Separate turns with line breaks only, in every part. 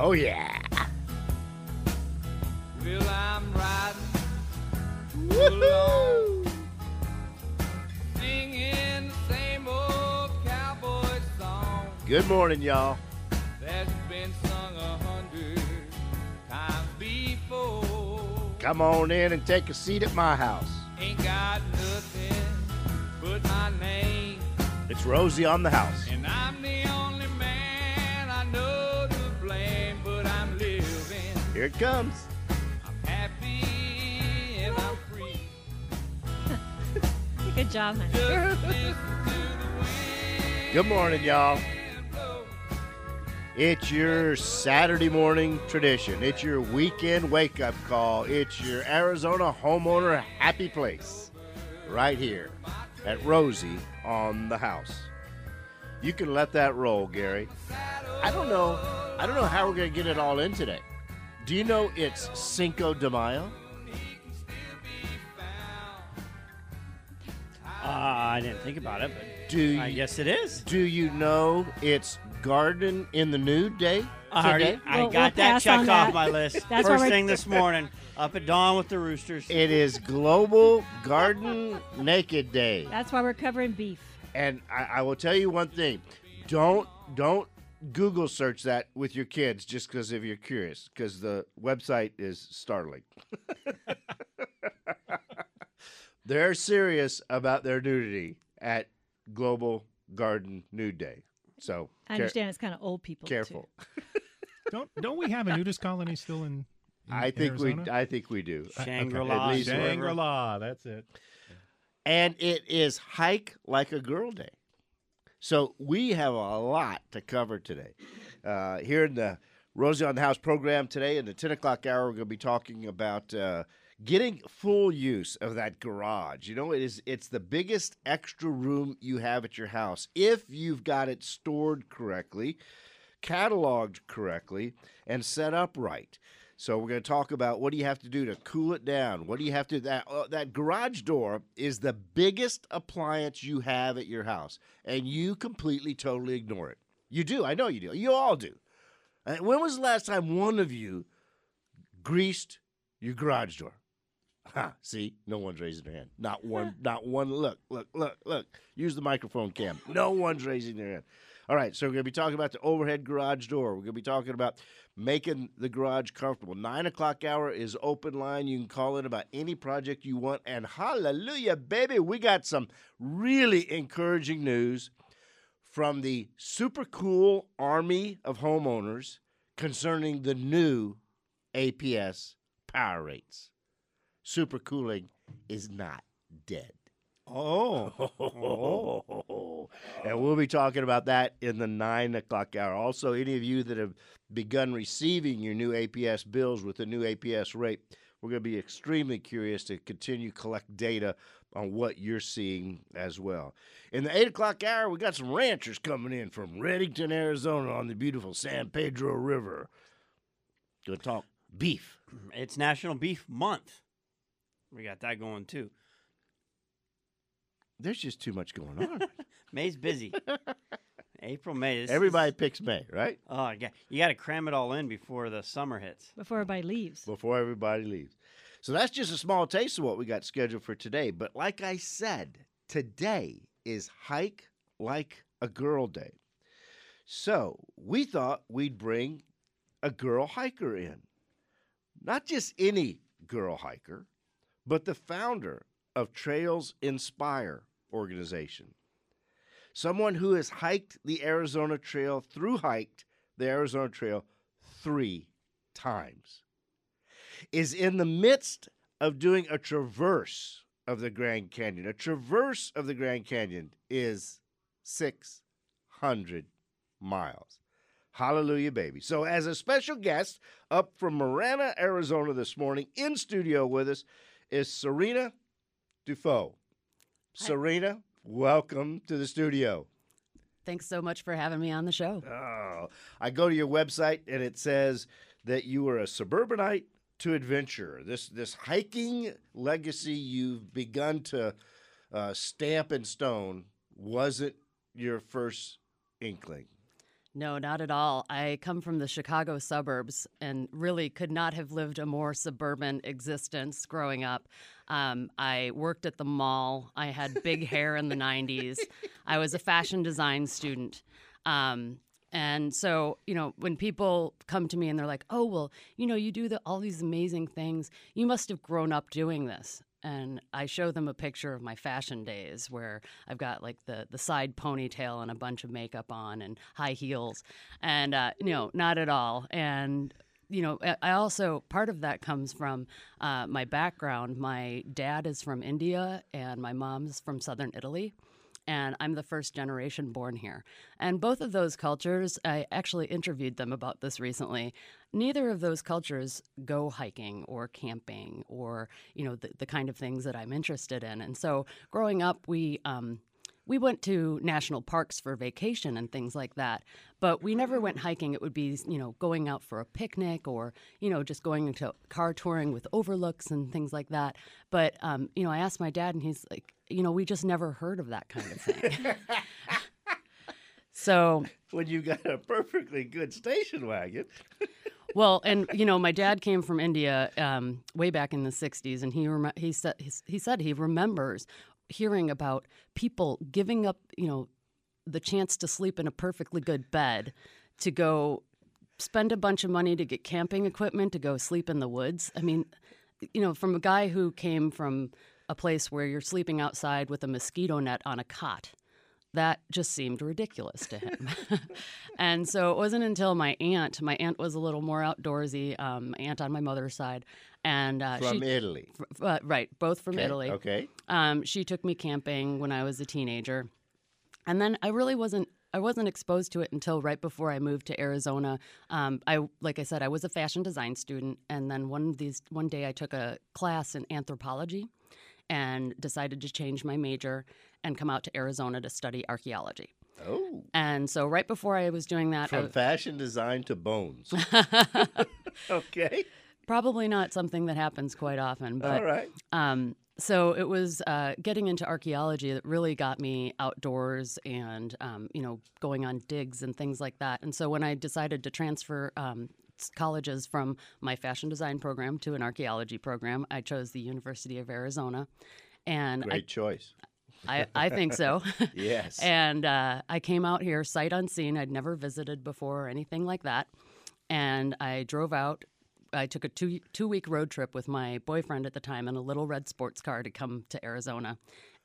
Oh, yeah.
Well, I'm riding along, singing the same old cowboy song
Good morning, y'all.
that's been sung a hundred times before.
Come on in and take a seat at my house.
Ain't got nothing but my name,
It's Rosie on the house. Here it comes.
I'm happy, and I'm free.
Good job, honey.
Just listen to the wind
Good morning, y'all. It's your Saturday morning tradition. It's your weekend wake up call. It's your Arizona homeowner happy place right here at Rosie on the house. You can let that roll, Gary. I don't know. I don't know how we're going to get it all in today. Do you know it's Cinco de Mayo?
Uh, I didn't think about it, but
Do you,
I guess it is.
do you know it's Garden in the Nude Day
I already. I
We'll-
got
we'll
that
pass
checked off
that.
my list.
That's
First thing this morning, up at dawn with the roosters.
It is Global Garden Naked Day.
That's why we're covering beef.
And I, I will tell you one thing: don't don't Google search that with your kids just because if you're curious, because the website is startling. They're serious about their nudity at Global Garden Nude Day. So
I
care-
understand it's kind of old people. too.
careful.
Don't don't we have a nudist colony still in? in
I think
Arizona?
we I think we do.
Shangri-La.
At.
Shangri-La. That's it.
and it is hike like a girl day. So we have a lot to cover today. Uh, here in the Rosie on the House program today, in the 10 o'clock hour, we're going to be talking about uh, getting full use of that garage. You know, it is it's the biggest extra room you have at your house if you've got it stored correctly, cataloged correctly, and set up right. So we're going to talk about what do you have to do to cool it down? What do you have to that uh, that garage door is the biggest appliance you have at your house and you completely totally ignore it. You do. I know you do. You all do. Uh, When was the last time one of you greased your garage door? Ha, see, no one's raising their hand. Not one, not one. Look, look, look, look. Use the microphone cam. No one's raising their hand. All right, so we're going to be talking about the overhead garage door. We're going to be talking about making the garage comfortable. Nine o'clock hour is open line. You can call in about any project you want. And hallelujah, baby, we got some really encouraging news from the super cool army of homeowners concerning the new APS power rates. Super cooling is not dead.
Oh. oh.
And we'll be talking about that in the nine o'clock hour. Also, any of you that have begun receiving your new APS bills with the new APS rate, we're going to be extremely curious to continue collect data on what you're seeing as well. In the eight o'clock hour, we got some ranchers coming in from Redington, Arizona, on the beautiful San Pedro River. Going to talk beef.
It's National Beef Month. We got that going too.
There's just too much going on.
May's busy. April, May. this is-
Everybody picks May, right?
Oh, yeah. You got to cram it all in before the summer hits.
Before everybody leaves.
before everybody leaves. So that's just a small taste of what we got scheduled for today. But like I said, today is Hike Like a Girl Day. So we thought we'd bring a girl hiker in. Not just any girl hiker, but the founder of Trails Inspire organization. Someone who has hiked the Arizona Trail, through hiked the Arizona Trail three times is in the midst of doing a traverse of the Grand Canyon. A traverse of the Grand Canyon is 600 miles. Hallelujah, baby. So, as a special guest up from Marana, Arizona this morning, in studio with us is Serena Dufault. Serena, welcome to the studio.
Thanks so much for having me on the show.
Oh, I go to your website and it says that you were a suburbanite to adventure. This this hiking legacy you've begun to uh, stamp in stone wasn't your first inkling.
No, not at all. I come from the Chicago suburbs and really could not have lived a more suburban existence growing up. Um, I worked at the mall. I had big hair in the 90s. I was a fashion design student. Um, and so, you know, when people come to me and they're like, "Oh, well, you know, you do the, all these amazing things. You must have grown up doing this." And I show them a picture of my fashion days where I've got like the the side ponytail and a bunch of makeup on and high heels, and uh, you know, not at all. And you know, I- also part of that comes from uh, my background. My dad is from India, and my mom's from southern Italy and I'm the first generation born here. And both of those cultures, I actually interviewed them about this recently. Neither of those cultures go hiking or camping or you know the, the kind of things that I'm interested in. And so growing up, we um, we went to national parks for vacation and things like that, but we never went hiking. It would be, you know, going out for a picnic or, you know, just going into car touring with overlooks and things like that. But, um, you know, I asked my dad, and he's like, you know, we just never heard of that kind of thing. so,
When you got a perfectly good station wagon.
well, and you know, my dad came from India um, way back in the '60s, and he rem- he said he said he remembers hearing about people giving up, you know, the chance to sleep in a perfectly good bed to go spend a bunch of money to get camping equipment to go sleep in the woods. I mean, you know, from a guy who came from a place where you're sleeping outside with a mosquito net on a cot. That just seemed ridiculous to him. and so it wasn't until my aunt, my aunt was a little more outdoorsy, um, aunt on my mother's side, and uh,
From
she,
Italy.
f- uh, right, both from Italy.
Okay.
Um, she took me camping when I was a teenager, and then I really wasn't. I wasn't exposed to it until right before I moved to Arizona. Um, I, like I said, I was a fashion design student, and then one of these one day I took a class in anthropology, and decided to change my major and come out to Arizona to study archaeology.
Oh.
And so right before I was doing that, I,
From fashion design to bones. okay.
probably not something that happens quite often, but
All right.
Um, so it was uh, getting into archaeology that really got me outdoors and um, you know going on digs and things like that. And so when I decided to transfer um, colleges from my fashion design program to an archaeology program, I chose the University of Arizona, and
Great choice.
I, I, I think so.
Yes.
And uh, I came out here sight unseen. I'd never visited before or anything like that. And I drove out. I took a two two week road trip with my boyfriend at the time in a little red sports car to come to Arizona.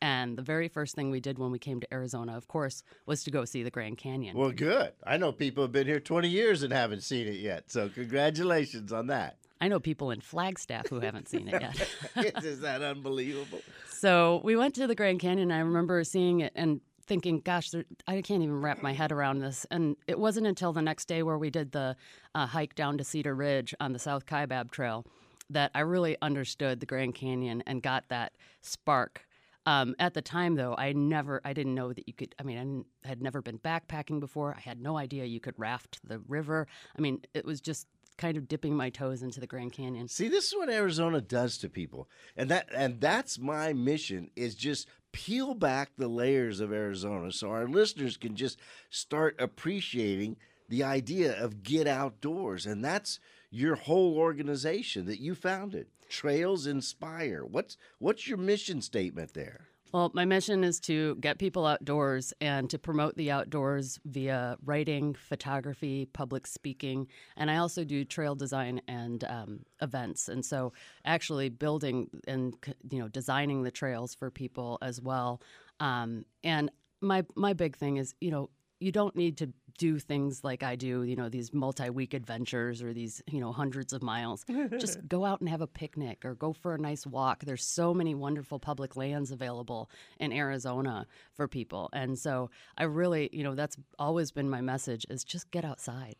And the very first thing we did when we came to Arizona, of course, was to go see the Grand Canyon.
well, good. I know people have been here 20 years and haven't seen it yet. So, congratulations on that.
I know people in Flagstaff who haven't seen it yet.
Is that unbelievable?
So we went to the Grand Canyon. I remember seeing it and thinking, "Gosh, there, I can't even wrap my head around this." And it wasn't until the next day where we did the uh, hike down to Cedar Ridge on the South Kaibab Trail that I really understood the Grand Canyon and got that spark. Um, at the time, though, I never, I didn't know that you could. I mean, I had never been backpacking before. I had no idea you could raft the river. I mean, it was just kind of dipping my toes into the Grand Canyon.
See, this is what Arizona does to people. And that and that's my mission is just peel back the layers of Arizona so our listeners can just start appreciating the idea of get outdoors. And that's your whole organization that you founded. Trails Inspire. What's what's your mission statement there?
Well, my mission is to get people outdoors and to promote the outdoors via writing, photography, public speaking, and I also do trail design and um, events. And so, actually building and you know designing the trails for people as well. Um, and my my big thing is you know you don't need to do things like I do, you know, these multi-week adventures or these, you know, hundreds of miles. Just go out and have a picnic or go for a nice walk. There's so many wonderful public lands available in Arizona for people. And so I really, you know, that's always been my message is just get outside.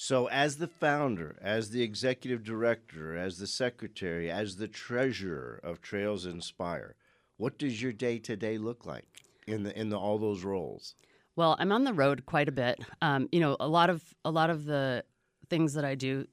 So, as the founder, as the executive director, as the secretary, as the treasurer of Trails Inspire, what does your day to day look like in the in the, all those roles?
Well, I'm on the road quite a bit. Um, you know, a lot of a lot of the things that I do,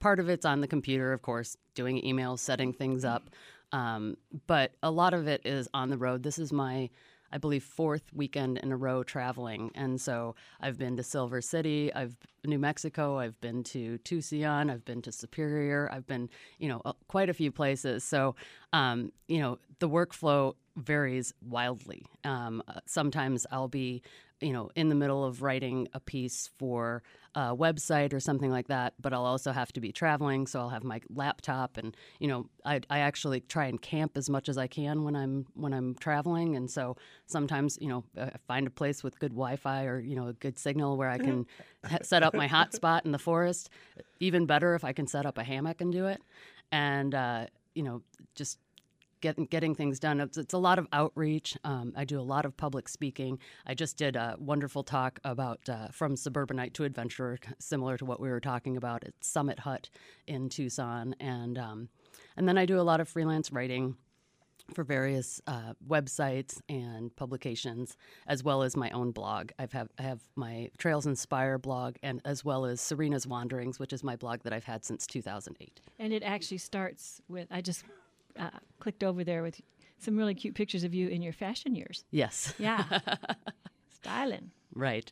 part of it's on the computer, of course, doing emails, setting things up. Um, but a lot of it is on the road. This is my, I believe, fourth weekend in a row traveling. And so I've been to Silver City, I've New Mexico, I've been to Tucson, I've been to Superior, I've been, you know, uh, quite a few places. So, um, you know, the workflow varies wildly. Um, uh, sometimes I'll be, you know, in the middle of writing a piece for a website or something like that, but I'll also have to be traveling, so I'll have my laptop, and you know, I, I actually try and camp as much as I can when I'm when I'm traveling, and so sometimes, you know, I find a place with good Wi-Fi or you know a good signal where I can set up my hotspot in the forest. Even better if I can set up a hammock and do it, and uh, you know, just getting getting things done. It's, it's a lot of outreach. Um, I do a lot of public speaking. I just did a wonderful talk about uh, from suburbanite to adventurer, similar to what we were talking about at Summit Hut in Tucson, and um, and then I do a lot of freelance writing for various uh, websites and publications, as well as my own blog. I've have I have my Trails Inspire blog, and as well as Serena's Wanderings, which is my blog that I've had since 2008.
And it actually starts with I just uh, clicked over there with some really cute pictures of you in your fashion years.
Yes,
Yeah, styling.
right.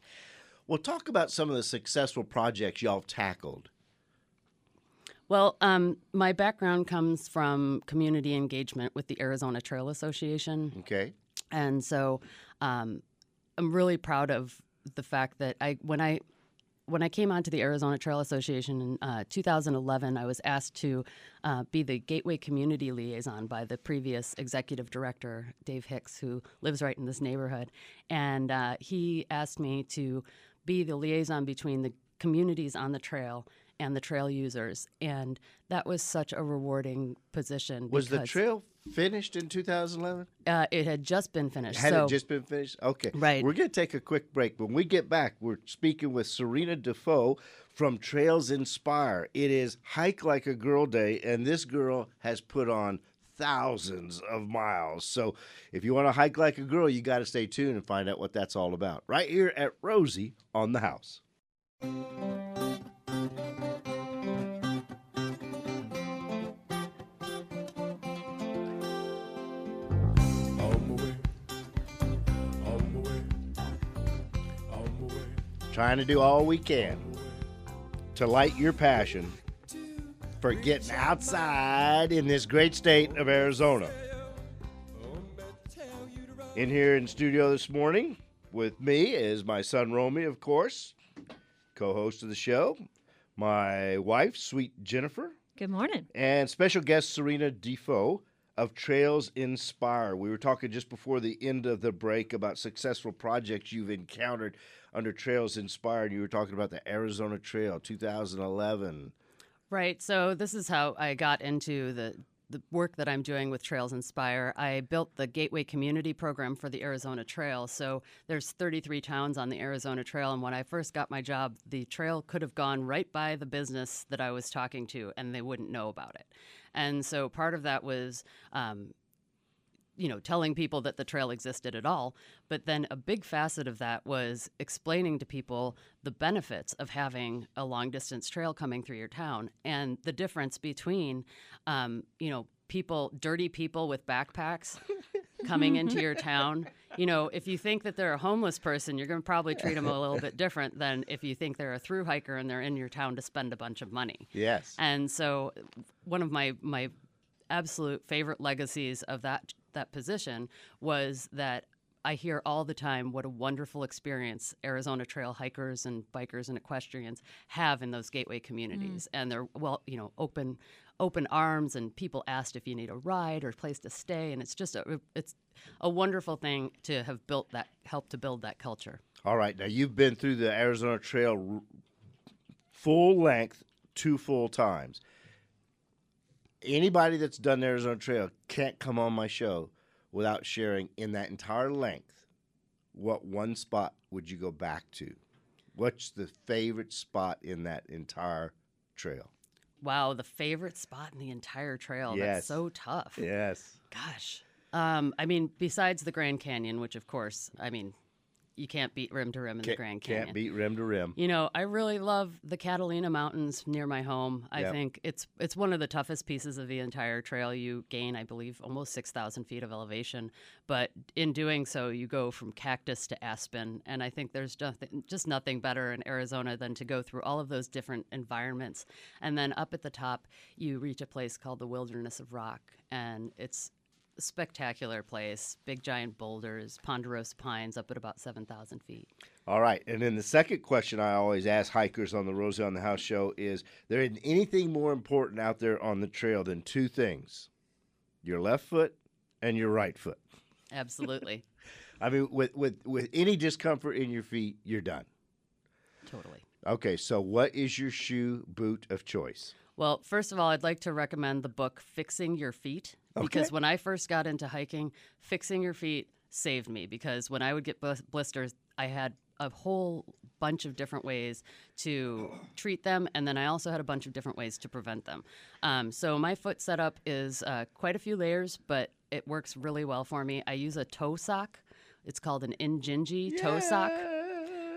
Well, talk about some of the successful projects y'all have tackled.
Well, um, my background comes from community engagement with the Arizona Trail Association.
Okay.
And so um, I'm really proud of the fact that I when I when I came onto the Arizona Trail Association in uh, 2011, I was asked to uh, be the Gateway Community Liaison by the previous executive director, Dave Hicks, who lives right in this neighborhood. And uh, he asked me to be the liaison between the communities on the trail and the trail users. And that was such a rewarding position.
Was the trail finished in 2011?
Uh, it had just been finished.
Had
so,
it just been finished? Okay.
Right.
We're going to take a quick break. When we get back, we're speaking with Serena Dufault from Trails Inspire. It is Hike Like a Girl Day, and this girl has put on thousands of miles. So if you want to hike like a girl, you got to stay tuned and find out what that's all about. Right here at Rosie on the House. Trying to do all we can to light your passion for getting outside in this great state of Arizona. In here in studio this morning with me is my son Romy, of course, co-host of the show, my wife, sweet Jennifer,
Good morning.
and special guest Serena Dufault of Trails Inspire. We were talking just before the end of the break about successful projects you've encountered under Trails Inspire. And you were talking about the Arizona Trail 2011.
Right. So this is how I got into the the work that I'm doing with Trails Inspire. I built the Gateway Community Program for the Arizona Trail. So there's 33 towns on the Arizona Trail, and when I first got my job, the trail could have gone right by the business that I was talking to, and they wouldn't know about it. And so part of that was. Um, you know, telling people that the trail existed at all. But then a big facet of that was explaining to people the benefits of having a long distance trail coming through your town and the difference between, um, you know, people, dirty people with backpacks coming into your town. You know, if you think that they're a homeless person, you're going to probably treat them a little bit different than if you think they're a through hiker and they're in your town to spend a bunch of money.
Yes.
And so, one of my my absolute favorite legacies of that that position was that I hear all the time what a wonderful experience Arizona Trail hikers and bikers and equestrians have in those gateway communities, mm. and they're well, you know, open open arms, and people asked if you need a ride or a place to stay, and it's just a it's a wonderful thing to have built that helped to build that culture.
All right. Now, you've been through the Arizona Trail r- full length two full times. Anybody that's done the Arizona Trail can't come on my show without sharing in that entire length what one spot would you go back to? What's the favorite spot in that entire trail?
Wow, the favorite spot in the entire trail.
Yes.
That's so tough.
Yes.
Gosh. Um, I mean, besides the Grand Canyon, which of course, I mean, you can't beat rim to rim in the Grand Canyon.
can't beat rim to rim.
You know, I really love the Catalina Mountains near my home. I
Yep.
think it's it's one of the toughest pieces of the entire trail. You gain, I believe, almost six thousand feet of elevation, but in doing so, you go from cactus to aspen, and I think there's nothing, just nothing better in Arizona than to go through all of those different environments, and then up at the top, you reach a place called the Wilderness of Rock, and it's spectacular place. Big giant boulders, ponderosa pines up at about seven thousand feet.
All right. And then the second question I always ask hikers on the Rosie on the House show is there isn't anything more important out there on the trail than two things your left foot and your right foot.
Absolutely.
I mean, with, with, with any discomfort in your feet, you're done.
Totally.
Okay. So, what is your shoe boot of choice?
Well, first of all, I'd like to recommend the book Fixing Your Feet because
Okay.
when I first got into hiking, fixing your feet saved me because when I would get blisters, I had a whole bunch of different ways to treat them, and then I also had a bunch of different ways to prevent them. Um, so my foot setup is uh, quite a few layers, but it works really well for me. I use a toe sock. It's called an Injinji toe sock.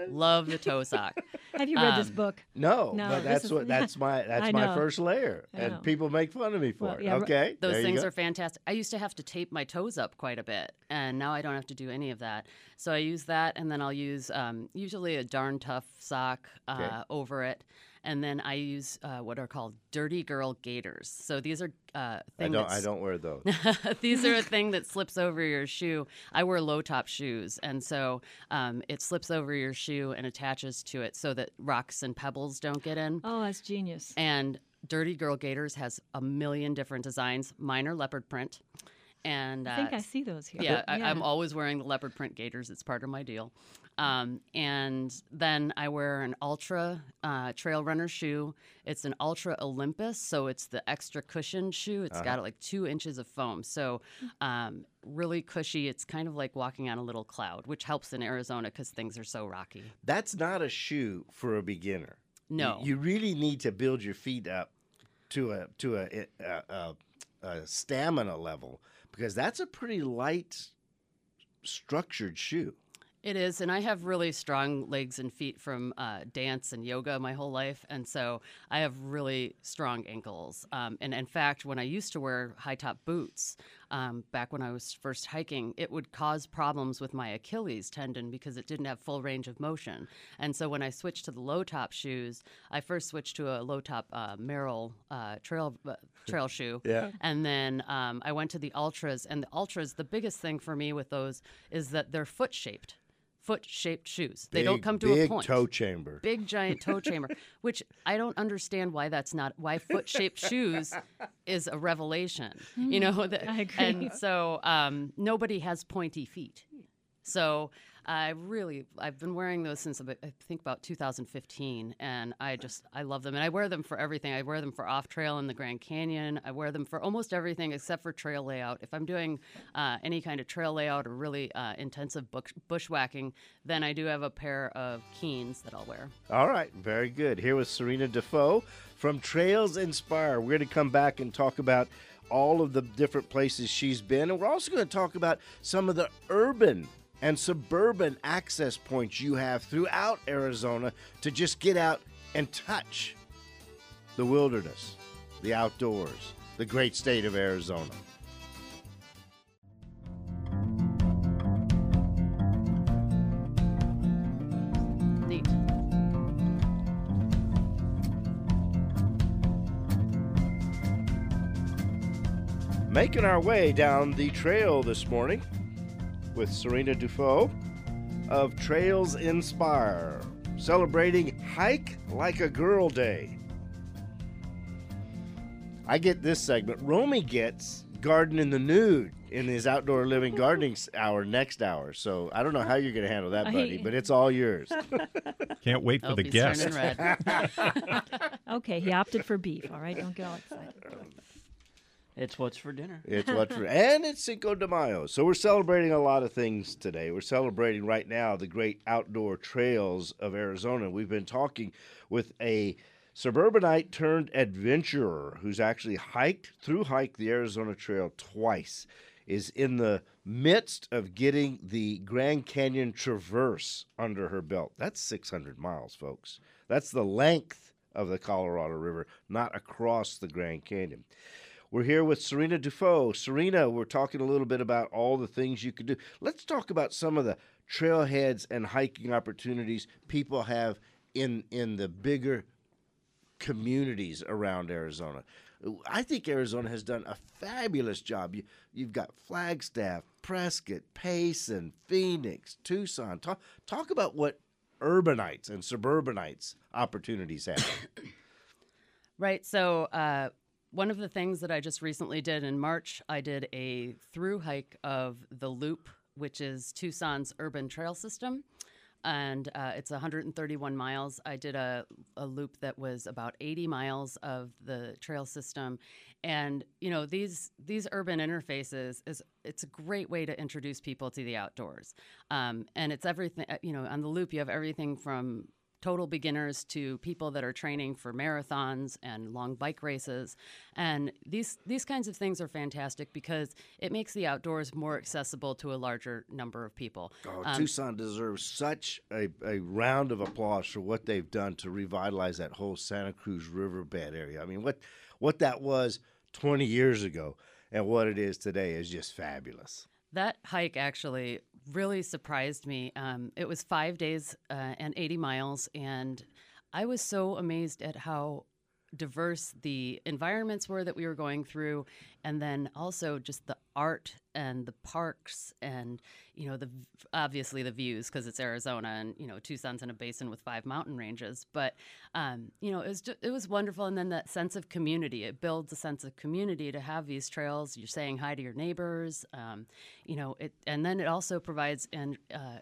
Love the toe sock.
Have you read this
Um,
book?
No,
No,
but that's
is-
what that's my that's my first layer, and people make fun of me for
Well,
it.
yeah, ri-
okay,
Those things
go.
are fantastic. I used to have to tape my toes up quite a bit, and now I don't have to do any of that. So I use that, and then I'll use um, usually a darn tough sock uh,
Okay.
over it, and then I use uh, what are called dirty girl gaiters. So these are uh,
I don't I don't wear those.
these are a thing that slips over your shoe. I wear low top shoes, and so um, it slips over your shoe and attaches to it so that rocks and pebbles don't get in.
Oh, that's genius.
And Dirty Girl Gaiters has a million different designs. Mine are leopard print. And uh,
I think I see those here.
yeah, I, I'm always wearing the leopard print gaiters. It's part of my deal. Um, and then I wear an Altra uh, Trail Runner shoe. It's an Altra Olympus, so it's the extra cushion shoe. It's got like two inches of foam, so um, really cushy. It's kind of like walking on a little cloud, which helps in Arizona because things are so rocky.
That's not a shoe for a beginner. You-
No.
you, really need to build your feet up to a to a, a, a, a stamina level because that's a pretty light, structured shoe.
It is, and I have really strong legs and feet from uh, dance and yoga my whole life, and so I have really strong ankles. Um, and in fact, when I used to wear high top boots um, back when I was first hiking, it would cause problems with my Achilles tendon because it didn't have full range of motion. And so when I switched to the low top shoes, I first switched to a low top uh, Merrell uh, trail uh, trail shoe.
Yeah.
And then um, I went to the Altras, and the Altras. The biggest thing for me with those is that they're foot shaped, foot shaped shoes. They don't come to a point.
Big toe chamber.
Big giant toe chamber, which I don't understand why that's not why foot shaped shoes is a revelation. You know, that,
Hmm. I agree.
and so um, nobody has pointy feet. So I really, I've been wearing those since I think about 2015, and I just, I love them, and I wear them for everything. I wear them for off trail in the Grand Canyon. I wear them for almost everything except for trail layout. If I'm doing uh, any kind of trail layout or really uh, intensive bush, bushwhacking, then I do have a pair of Keens that I'll wear.
All right, very good. Here with Serena Dufault from Trails Inspire. We're going to come back and talk about all of the different places she's been, and we're also going to talk about some of the urban and suburban access points you have throughout Arizona to just get out and touch the wilderness, the outdoors, the great state of Arizona.
Neat.
Making our way down the trail this morning with Serena Dufault of Trails Inspire, celebrating Hike Like a Girl Day. I get this segment. Romy gets Garden in the Nude in his outdoor living gardening hour next hour. So I don't know how you're going to handle that, buddy, but it's all yours.
Can't wait for
Hope
the
he's
guest.
turning red.
Okay, he opted for beef. All right, don't get all excited.
It's what's for dinner.
It's what for, and it's Cinco de Mayo. So we're celebrating a lot of things today. We're celebrating right now the great outdoor trails of Arizona. We've been talking with a suburbanite turned adventurer who's actually hiked through hiked the Arizona Trail twice is in the midst of getting the Grand Canyon Traverse under her belt. That's 600 miles, folks. That's the length of the Colorado River, not across the Grand Canyon. We're here with Serena Dufault. Serena, we're talking a little bit about all the things you could do. Let's talk about some of the trailheads and hiking opportunities people have in in the bigger communities around Arizona. I think Arizona has done a fabulous job. You, you've got Flagstaff, Prescott, Payson, Phoenix, Tucson. Talk, talk about what urbanites and suburbanites opportunities have.
Right. So, uh, one of the things that I just recently did in March, I did a through hike of the Loop, which is Tucson's urban trail system. And uh, it's 131 miles. I did a, a loop that was about 80 miles of the trail system, and you know these these urban interfaces is it's a great way to introduce people to the outdoors. Um, and it's everything. uh, You know, on the loop you have everything from total beginners to people that are training for marathons and long bike races and these these kinds of things are fantastic because it makes the outdoors more accessible to a larger number of people
Oh,
Um,
Tucson deserves such a, a round of applause for what they've done to revitalize that whole Santa Cruz riverbed area. I mean, what what that was 20 years ago and what it is today is just fabulous.
That hike actually really surprised me. Um, it was five days uh, and 80 miles, and I was so amazed at how diverse the environments were that we were going through, and then also just the art and the parks, and you know the obviously the views because it's Arizona, and you know Tucson's in a basin with five mountain ranges. But um, you know it was just, it was wonderful, and then that sense of community. It builds a sense of community to have these trails. You're saying hi to your neighbors, um, you know it, and then it also provides and. Uh,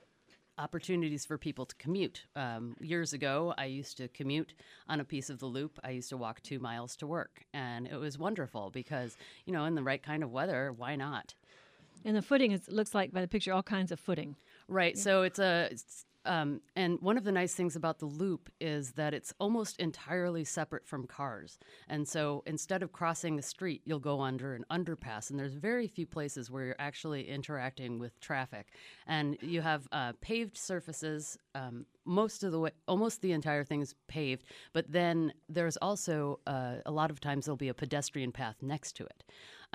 opportunities for people to commute. Um, years ago, I used to commute on a piece of the loop. I used to walk two miles to work, and it was wonderful because, you know, in the right kind of weather, why not?
And the footing is, looks like by the picture all kinds of footing.
Right. So it's a, it's, um, and one of the nice things about the loop is that it's almost entirely separate from cars. And so instead of crossing a street, you'll go under an underpass. And there's very few places where you're actually interacting with traffic. And you have uh, paved surfaces. Um, most of the way, almost the entire thing is paved. But then there's also uh, a lot of times there'll be a pedestrian path next to it.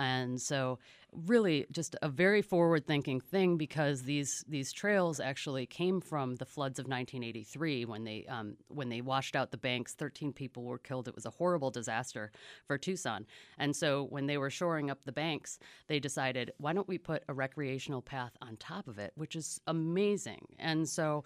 And so, really, just a very forward-thinking thing because these these trails actually came from the floods of 1983 when they um, when they washed out the banks. 13 people were killed. It was a horrible disaster for Tucson. And so, when they were shoring up the banks, they decided, why don't we put a recreational path on top of it, which is amazing. And so,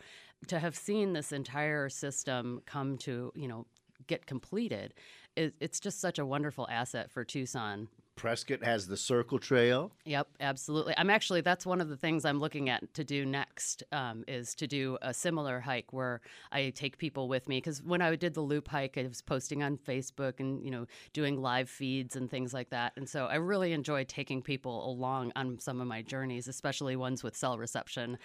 to have seen this entire system come to you know get completed, it, it's just such a wonderful asset for Tucson.
Prescott has the Circle Trail.
Yep, absolutely. I'm actually that's one of the things I'm looking at to do next um, is to do a similar hike where I take people with me because when I did the loop hike, I was posting on Facebook and you know doing live feeds and things like that, and so I really enjoy taking people along on some of my journeys, especially ones with cell reception.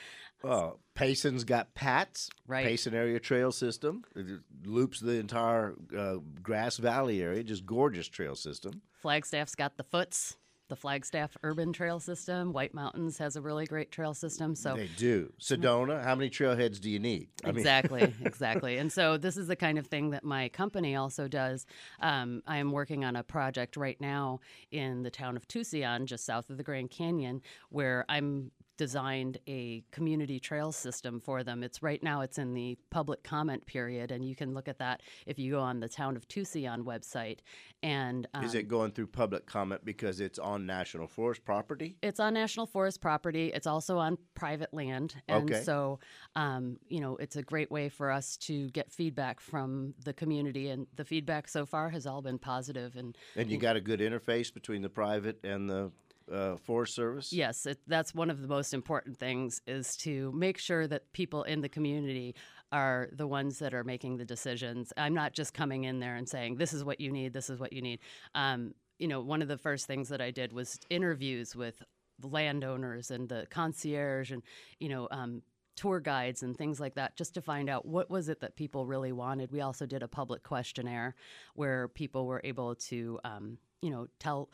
Uh, Payson's got PATS,
Right.
Payson Area Trail System. It loops the entire uh, Grass Valley area, just gorgeous trail system.
Flagstaff's got the FUTS. The Flagstaff Urban Trail System. White Mountains has a really great trail system. So
They do. Sedona, how many trailheads do you need? I mean,
exactly, exactly. And so this is the kind of thing that my company also does. Um, I am working on a project right now in the town of Tusayan, just south of the Grand Canyon, where I'm designed a community trail system for them. It's right now it's in the public comment period, and you can look at that if you go on the town of Tusayan website. And um,
is it going through public comment because it's on national forest property?
it's on national forest property. It's also on private land, and
Okay.
so um, you know it's a great way for us to get feedback from the community. And the feedback so far has all been positive. And
And you got a good interface between the private and the uh, Forest Service?
yes, it, that's one of the most important things is to make sure that people in the community are the ones that are making the decisions. I'm not just coming in there and saying this is what you need, this is what you need. Um, you know, one of the first things that I did was interviews with landowners and the concierge and you know um, tour guides and things like that just to find out what was it that people really wanted we also did a public questionnaire where people were able to um, you know tell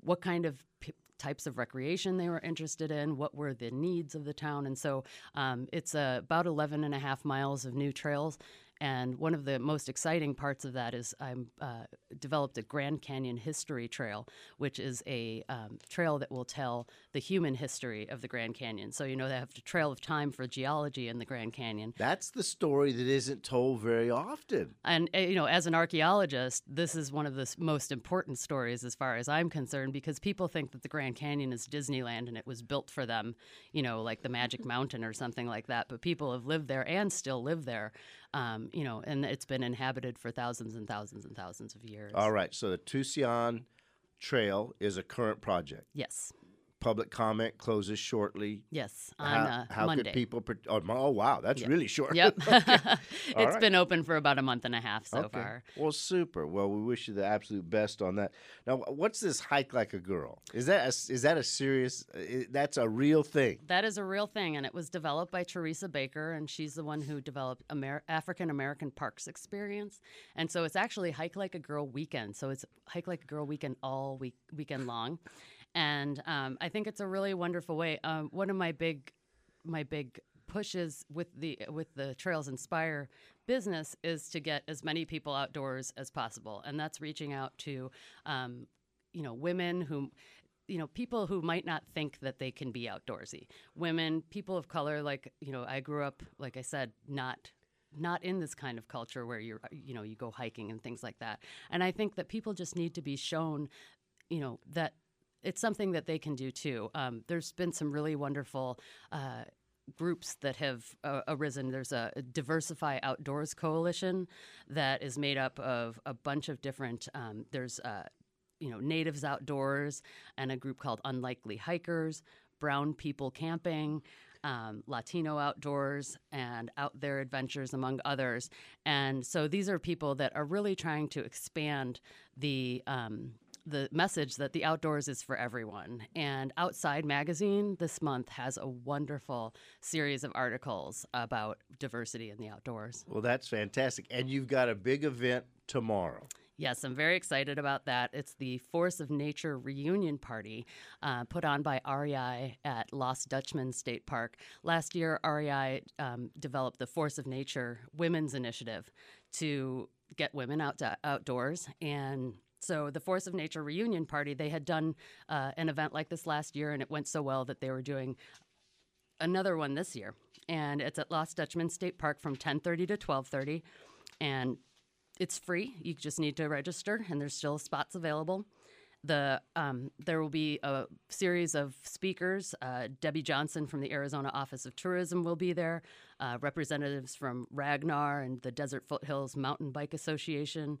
what kind of p- types of recreation they were interested in, what were the needs of the town. And so um, it's uh, about 11 and a half miles of new trails. And one of the most exciting parts of that is I'm uh, developed a Grand Canyon History Trail, which is a um, trail that will tell the human history of the Grand Canyon. So you know they have a trail of time for geology in the Grand Canyon.
That's the story that isn't told very often.
And uh, you know, as an archaeologist, this is one of the most important stories as far as I'm concerned because people think that the Grand Canyon is Disneyland and it was built for them, you know, like the Magic Mountain or something like that. But people have lived there and still live there, um, you know, and it's been inhabited for thousands and thousands and thousands of years.
All right, so the Tusayan Trail is a current project.
Yes,
Public comment closes shortly.
yes, on
how
uh,
how
Monday.
could people? Pre- oh, oh, wow, that's
Yep.
really short.
Yep,
All
it's
right.
been open for about a month and a half so
okay.
far.
Well, super. Well, we wish you the absolute best on that. Now, what's this hike like a girl? Is that a, is that a serious? uh, That's a real thing.
That is a real thing, and it was developed by Teresa Baker, and she's the one who developed Amer- African American Parks Experience. And so it's actually Hike Like a Girl weekend. So it's Hike Like a Girl weekend all week weekend long, and um, I think it's a really wonderful way. Um, one of my big my big pushes with the with the Trails Inspire business is to get as many people outdoors as possible, and that's reaching out to, um, you know, women who you know people who might not think that they can be outdoorsy women people of color like you know i grew up like i said not not in this kind of culture where you're you know you go hiking and things like that and i think that people just need to be shown you know that it's something that they can do too um, there's been some really wonderful uh, groups that have uh, arisen. There's a Diversify Outdoors Coalition that is made up of a bunch of different. Um, there's uh, you know Natives Outdoors and a group called Unlikely Hikers, Brown People Camping. Um, Latino Outdoors and Out There Adventures, among others. And so these are people that are really trying to expand the um, the message that the outdoors is for everyone. And Outside Magazine this month has a wonderful series of articles about diversity in the outdoors.
Well, that's fantastic. And you've got a big event tomorrow.
Yes, I'm very excited about that. It's the Force of Nature Reunion Party uh, put on by REI at Lost Dutchman State Park. Last year, REI um, developed the Force of Nature Women's Initiative to get women out to, outdoors. And so the Force of Nature Reunion Party, they had done uh, an event like this last year, and it went so well that they were doing another one this year. And it's at Lost Dutchman State Park from 10:30 to 12:30, and it's free. You just need to register, and there's still spots available. The um, there will be a series of speakers. Uh, Debbie Johnson from the Arizona Office of Tourism will be there. Uh, representatives from Ragnar and the Desert Foothills Mountain Bike Association,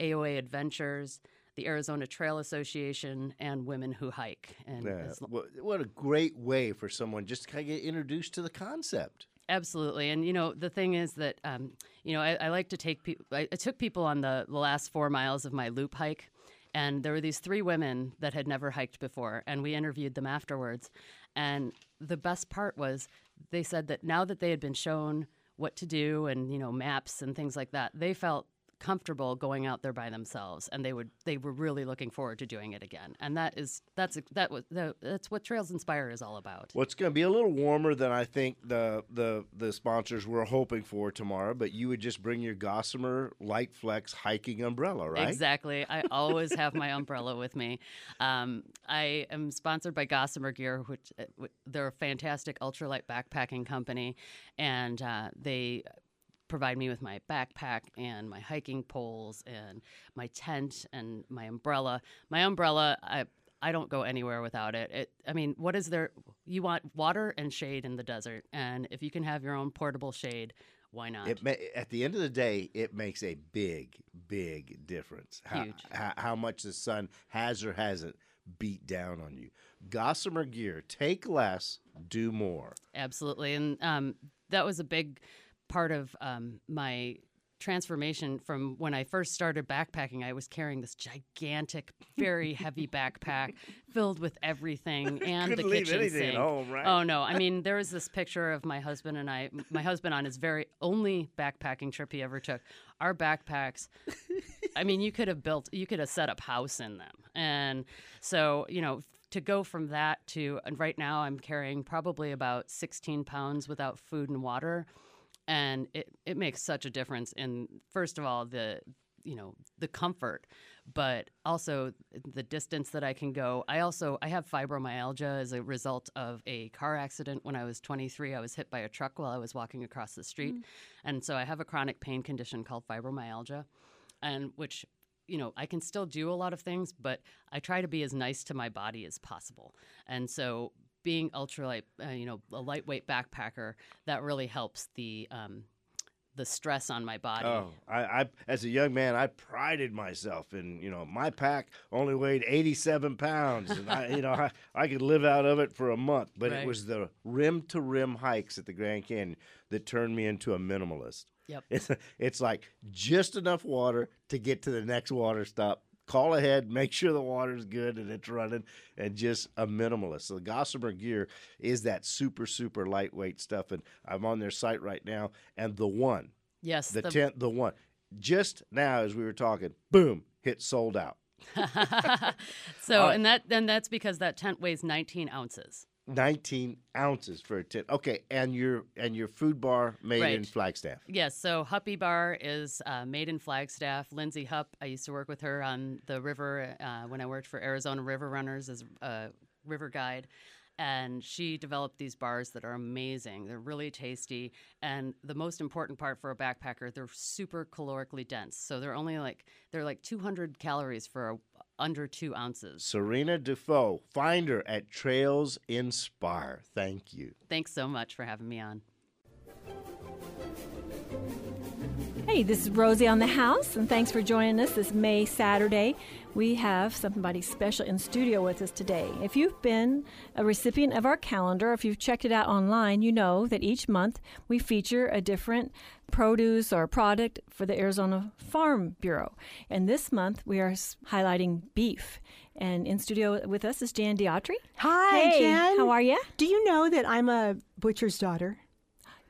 AOA Adventures, the Arizona Trail Association, and Women Who Hike. And
Yeah. what a great way for someone just to kind of get introduced to the concept.
Absolutely, and you know the thing is that um, you know I, I like to take people. I, I took people on the, the last four miles of my loop hike, and there were these three women that had never hiked before, and we interviewed them afterwards. And the best part was they said that now that they had been shown what to do and you know maps and things like that, they felt comfortable going out there by themselves and they would they were really looking forward to doing it again and that is that's that was that, that's what trails inspire is all about
Well, it's going to be a little warmer than I think the the the sponsors were hoping for tomorrow. But you would just bring your Gossamer Light Flex hiking umbrella, right?
Exactly. I always have my umbrella with me. Um, I am sponsored by Gossamer Gear, which uh, they're a fantastic ultralight backpacking company, and uh, they provide me with my backpack and my hiking poles and my tent and my umbrella. My umbrella, I I don't go anywhere without it. It I mean, what is there you want water and shade in the desert and if you can have your own portable shade, why not?
It may, at the end of the day, it makes a big, big difference. How. How, how much the sun has or hasn't beat down on you. Gossamer gear, take less, do more.
Absolutely, and um, that was a big part of um, my transformation from when I first started backpacking. I was carrying this gigantic, very heavy backpack filled with everything and
Couldn't
the
leave
kitchen
anything at
sink.
home, right?
Oh no! I mean, there was this picture of my husband and I. My husband on his very only backpacking trip he ever took. Our backpacks. I mean, you could have built, you could have set up house in them, and so you know, to go from that to and right now I'm carrying probably about 16 pounds without food and water, and it it makes such a difference in first of all the you know the comfort but also the distance that I can go. I also I have fibromyalgia as a result of a car accident when I was 23. I was hit by a truck while I was walking across the street, mm. and so I have a chronic pain condition called fibromyalgia, and which you know I can still do a lot of things, but I try to be as nice to my body as possible, and so. Being ultralight, uh, you know, a lightweight backpacker, that really helps the um, the stress on my body.
Oh, I, I as a young man, I prided myself in you know my pack only weighed eighty seven pounds, and I you know I, I could live out of it for a month. But
Right.
it was the rim to rim hikes at the Grand Canyon that turned me into a minimalist.
Yep.
It's it's like just enough water to get to the next water stop. Call ahead, make sure the water's good and it's running, and just a minimalist. So the Gossamer gear is that super super lightweight stuff, and I'm on their site right now. And the one,
Yes,
the
the-
tent, the one, just now as we were talking, boom, hit sold out.
so and that and that's because that tent weighs 19 ounces.
19 ounces for a tent. Okay, and your and your food bar made in Flagstaff.
Yes, so Huppy Bar is uh, made in Flagstaff. Lindsay Hupp, I used to work with her on the river uh, when I worked for Arizona River Runners as a river guide. And she developed these bars that are amazing. They're really tasty. And the most important part for a backpacker, they're super calorically dense. So they're only like, they're like 200 calories for a, under two ounces.
Serena Dufault, find her at Trails Inspire. Thank you.
Thanks so much for having me on.
Hey, this is Rosie on the house, and thanks for joining us this May Saturday. We have somebody special in studio with us today. If you've been a recipient of our calendar, if you've checked it out online, you know that each month we feature a different produce or product for the Arizona Farm Bureau. And this month we are highlighting beef. And in studio with us is Jan Diotri.
Hi,
hey,
Jen.
How are you?
Do you know that I'm a butcher's daughter?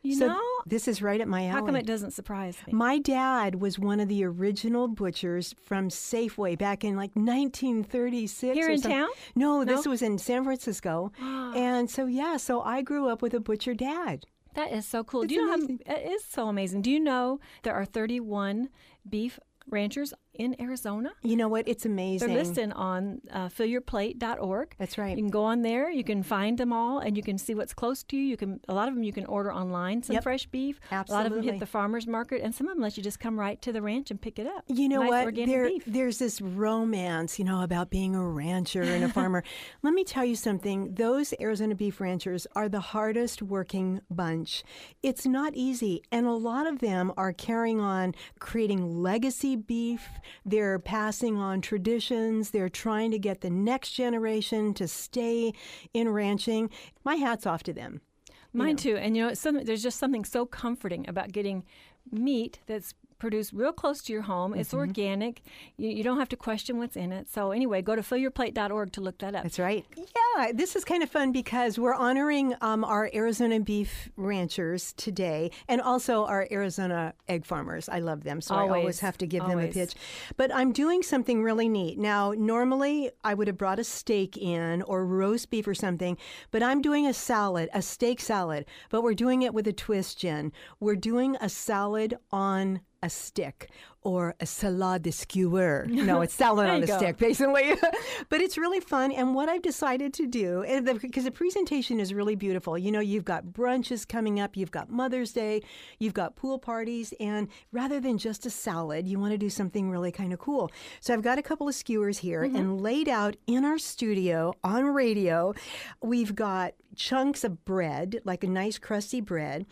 You
so
know,
this is right at my alley.
how come it doesn't surprise me?
My dad was one of the original butchers from Safeway back in like 1936.
Here in town?
No, this was in San Francisco. and so, yeah, so I grew up with a butcher dad.
That is so cool.
It's
Do you know how it is so amazing? Do you know there are 31 beef ranchers in Arizona?
You know what? It's amazing.
They're listed on uh, fillyourplate.org.
That's right.
You can go on there. You can find them all, and you can see what's close to you. You can a lot of them you can order online. Some
Yep.
fresh beef. Absolutely. A lot of them hit the farmers market, and some of them let you just come right to the ranch and pick it up.
You know
nice
what? There,
beef.
there's this romance, you know, about being a rancher and a farmer. Let me tell you something. Those Arizona beef ranchers are the hardest working bunch. It's not easy. And a lot of them are carrying on creating legacy beef. They're passing on traditions. They're trying to get the next generation to stay in ranching. My hat's off to them.
Mine too. And you know, something, there's just something so comforting about getting meat that's produced real close to your home. It's
Mm-hmm.
organic. You, you don't have to question what's in it. So anyway, go to fillyourplate.org to look that up.
That's right. Yeah, this is kind of fun because we're honoring um, our Arizona beef ranchers today and also our Arizona egg farmers. I love them, so I
Always,
always have to give them a pitch. But I'm doing something really neat. Now, normally I would have brought a steak in or roast beef or something, but I'm doing a salad, a steak salad, but we're doing it with a twist, Jen. We're doing a salad on a stick or a salade de skewer. No, it's salad on a
go.
stick basically. but it's really fun. And what I've decided to do, and the, because the presentation is really beautiful. You know, you've got brunches coming up, you've got Mother's Day, you've got pool parties, and rather than just a salad, you want to do something really kind of cool. So I've got a couple of skewers here, mm-hmm. and laid out in our studio on radio, we've got chunks of bread, like a nice crusty bread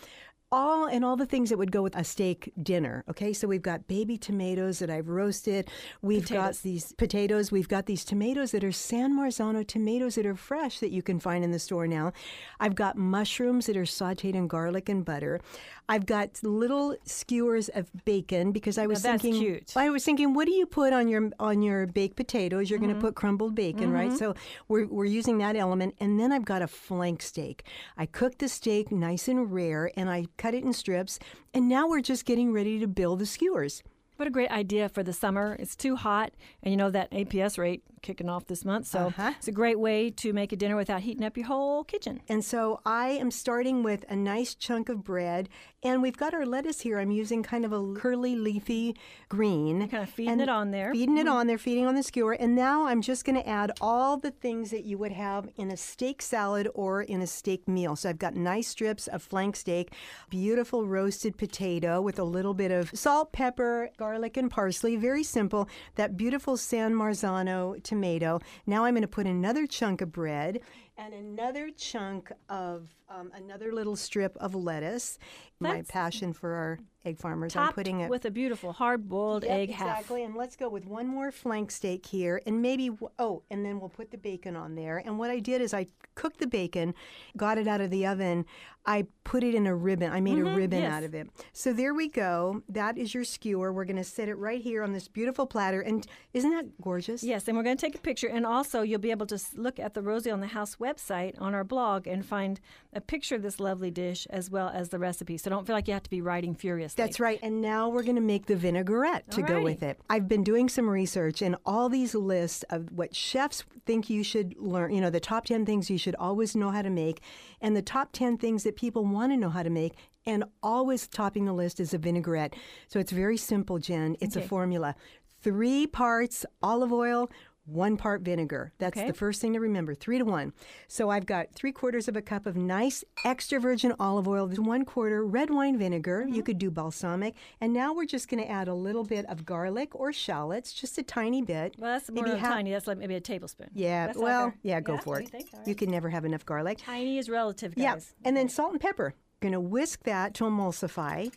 all and all the things that would go with a steak dinner. Okay, so we've got baby tomatoes that I've roasted. We've got these potatoes. We've got these tomatoes that are San Marzano tomatoes that are fresh that you can find in the store now. I've got mushrooms that are sautéed in garlic and butter. I've got little skewers of bacon because I was
that's
thinking
cute.
I was thinking, what do you put on your on your baked potatoes? You're going to mm-hmm. put crumbled bacon, right? Mm-hmm. So we're we're using that element, and then I've got a flank steak. I cooked the steak nice and rare, and I cut it in strips, and now we're just getting ready to build the skewers.
What a great idea for the summer. It's too hot, and you know that APS rate kicking off this month, so
Uh-huh.
it's a great way to make a dinner without heating up your whole kitchen.
And so I am starting with a nice chunk of bread, and we've got our lettuce here. I'm using kind of a curly, leafy green.
Kind of feeding it on there.
Feeding it on there, feeding on the skewer. And now I'm just going to add all the things that you would have in a steak salad or in a steak meal. So I've got nice strips of flank steak, beautiful roasted potato with a little bit of salt, pepper, garlic, and parsley. Very simple. That beautiful San Marzano tomato. Now I'm going to put another chunk of bread and another chunk of um, another little strip of lettuce. My passion for our egg farmers. I'm putting it
with a beautiful hard-boiled
Yep,
egg half.
exactly. And let's go with one more flank steak here, and maybe oh, and then we'll put the bacon on there. And what I did is I cooked the bacon, got it out of the oven. I put it in a ribbon. I made a ribbon
Mm-hmm, yes.
out of it. So there we go. That is your skewer. We're going to set it right here on this beautiful platter. And isn't that gorgeous?
Yes, and we're going to take a picture, and also you'll be able to look at the Rosie on the House website on our blog and find a picture of this lovely dish as well as the recipe. So don't feel like you have to be writing furiously.
That's right. And now we're going to make the vinaigrette to go with it. I've been doing some research and all these lists of what chefs think you should learn, you know, the top 10 things you should always know how to make and the top 10 things that people want to know how to make. And always topping the list is a vinaigrette. So it's very simple, Jen. It's a formula. Three parts olive oil, one part vinegar. That's
Okay.
the first thing to remember, three to one. So I've got three quarters of a cup of nice extra virgin olive oil, one quarter red wine vinegar.
Mm-hmm.
You could do balsamic. And now we're just going to add a little bit of garlic or shallots, just a tiny bit.
Well, that's more
Maybe half-
tiny. That's like maybe a tablespoon.
Yeah,
That's
well, yeah, go
Yeah?
for it.
you? All
You can never have enough garlic.
Tiny is relative, guys.
Yeah, and then salt and pepper. Going to whisk that to emulsify,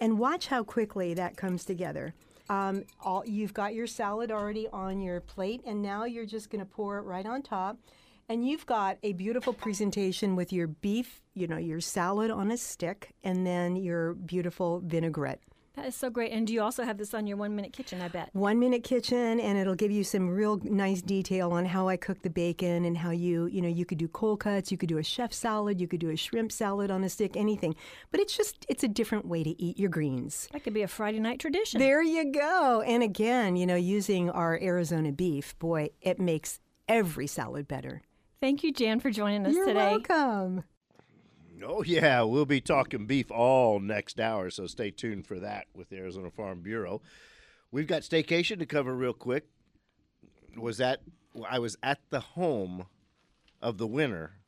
and watch how quickly that comes together. Um, all, you've got your salad already on your plate, and now you're just going to pour it right on top. And you've got a beautiful presentation with your beef, you know, your salad on a stick, and then your beautiful vinaigrette.
That is so great. And do you also have this on your one minute kitchen, I bet?
One minute kitchen, and it'll give you some real nice detail on how I cook the bacon and how you, you know, you could do cold cuts, you could do a chef salad, you could do a shrimp salad on a stick, anything. But it's just, it's a different way to eat your greens.
That could be a Friday night tradition.
There you go. And again, you know, using our Arizona beef, boy, it makes every salad better.
Thank you, Jan, for joining us
You're
today.
welcome.
Oh, yeah. We'll be talking beef all next hour, so stay tuned for that with the Arizona Farm Bureau. We've got staycation to cover real quick. Was that I was at the home of the winner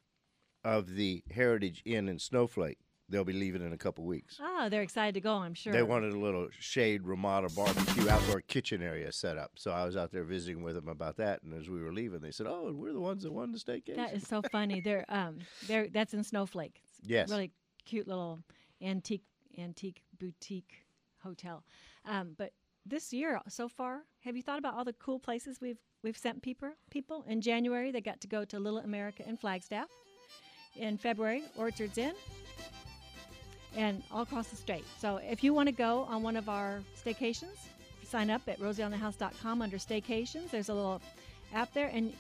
of the Heritage Inn in Snowflake. They'll be leaving in a couple weeks.
Oh, they're excited to go, I'm sure.
They wanted a little shade Ramada barbecue outdoor kitchen area set up. So I was out there visiting with them about that. And as we were leaving, they said, "Oh, we're the ones that won the staycation."
That is so funny. They're um, they're that's in Snowflake.
Yes.
really cute little antique antique boutique hotel. Um, but this year so far, have you thought about all the cool places we've we've sent people people in January? They got to go to Little America in Flagstaff. In February, Orchards Inn. And all across the state. So if you want to go on one of our staycations, sign up at rosieonthehouse.com under staycations. There's a little app there, and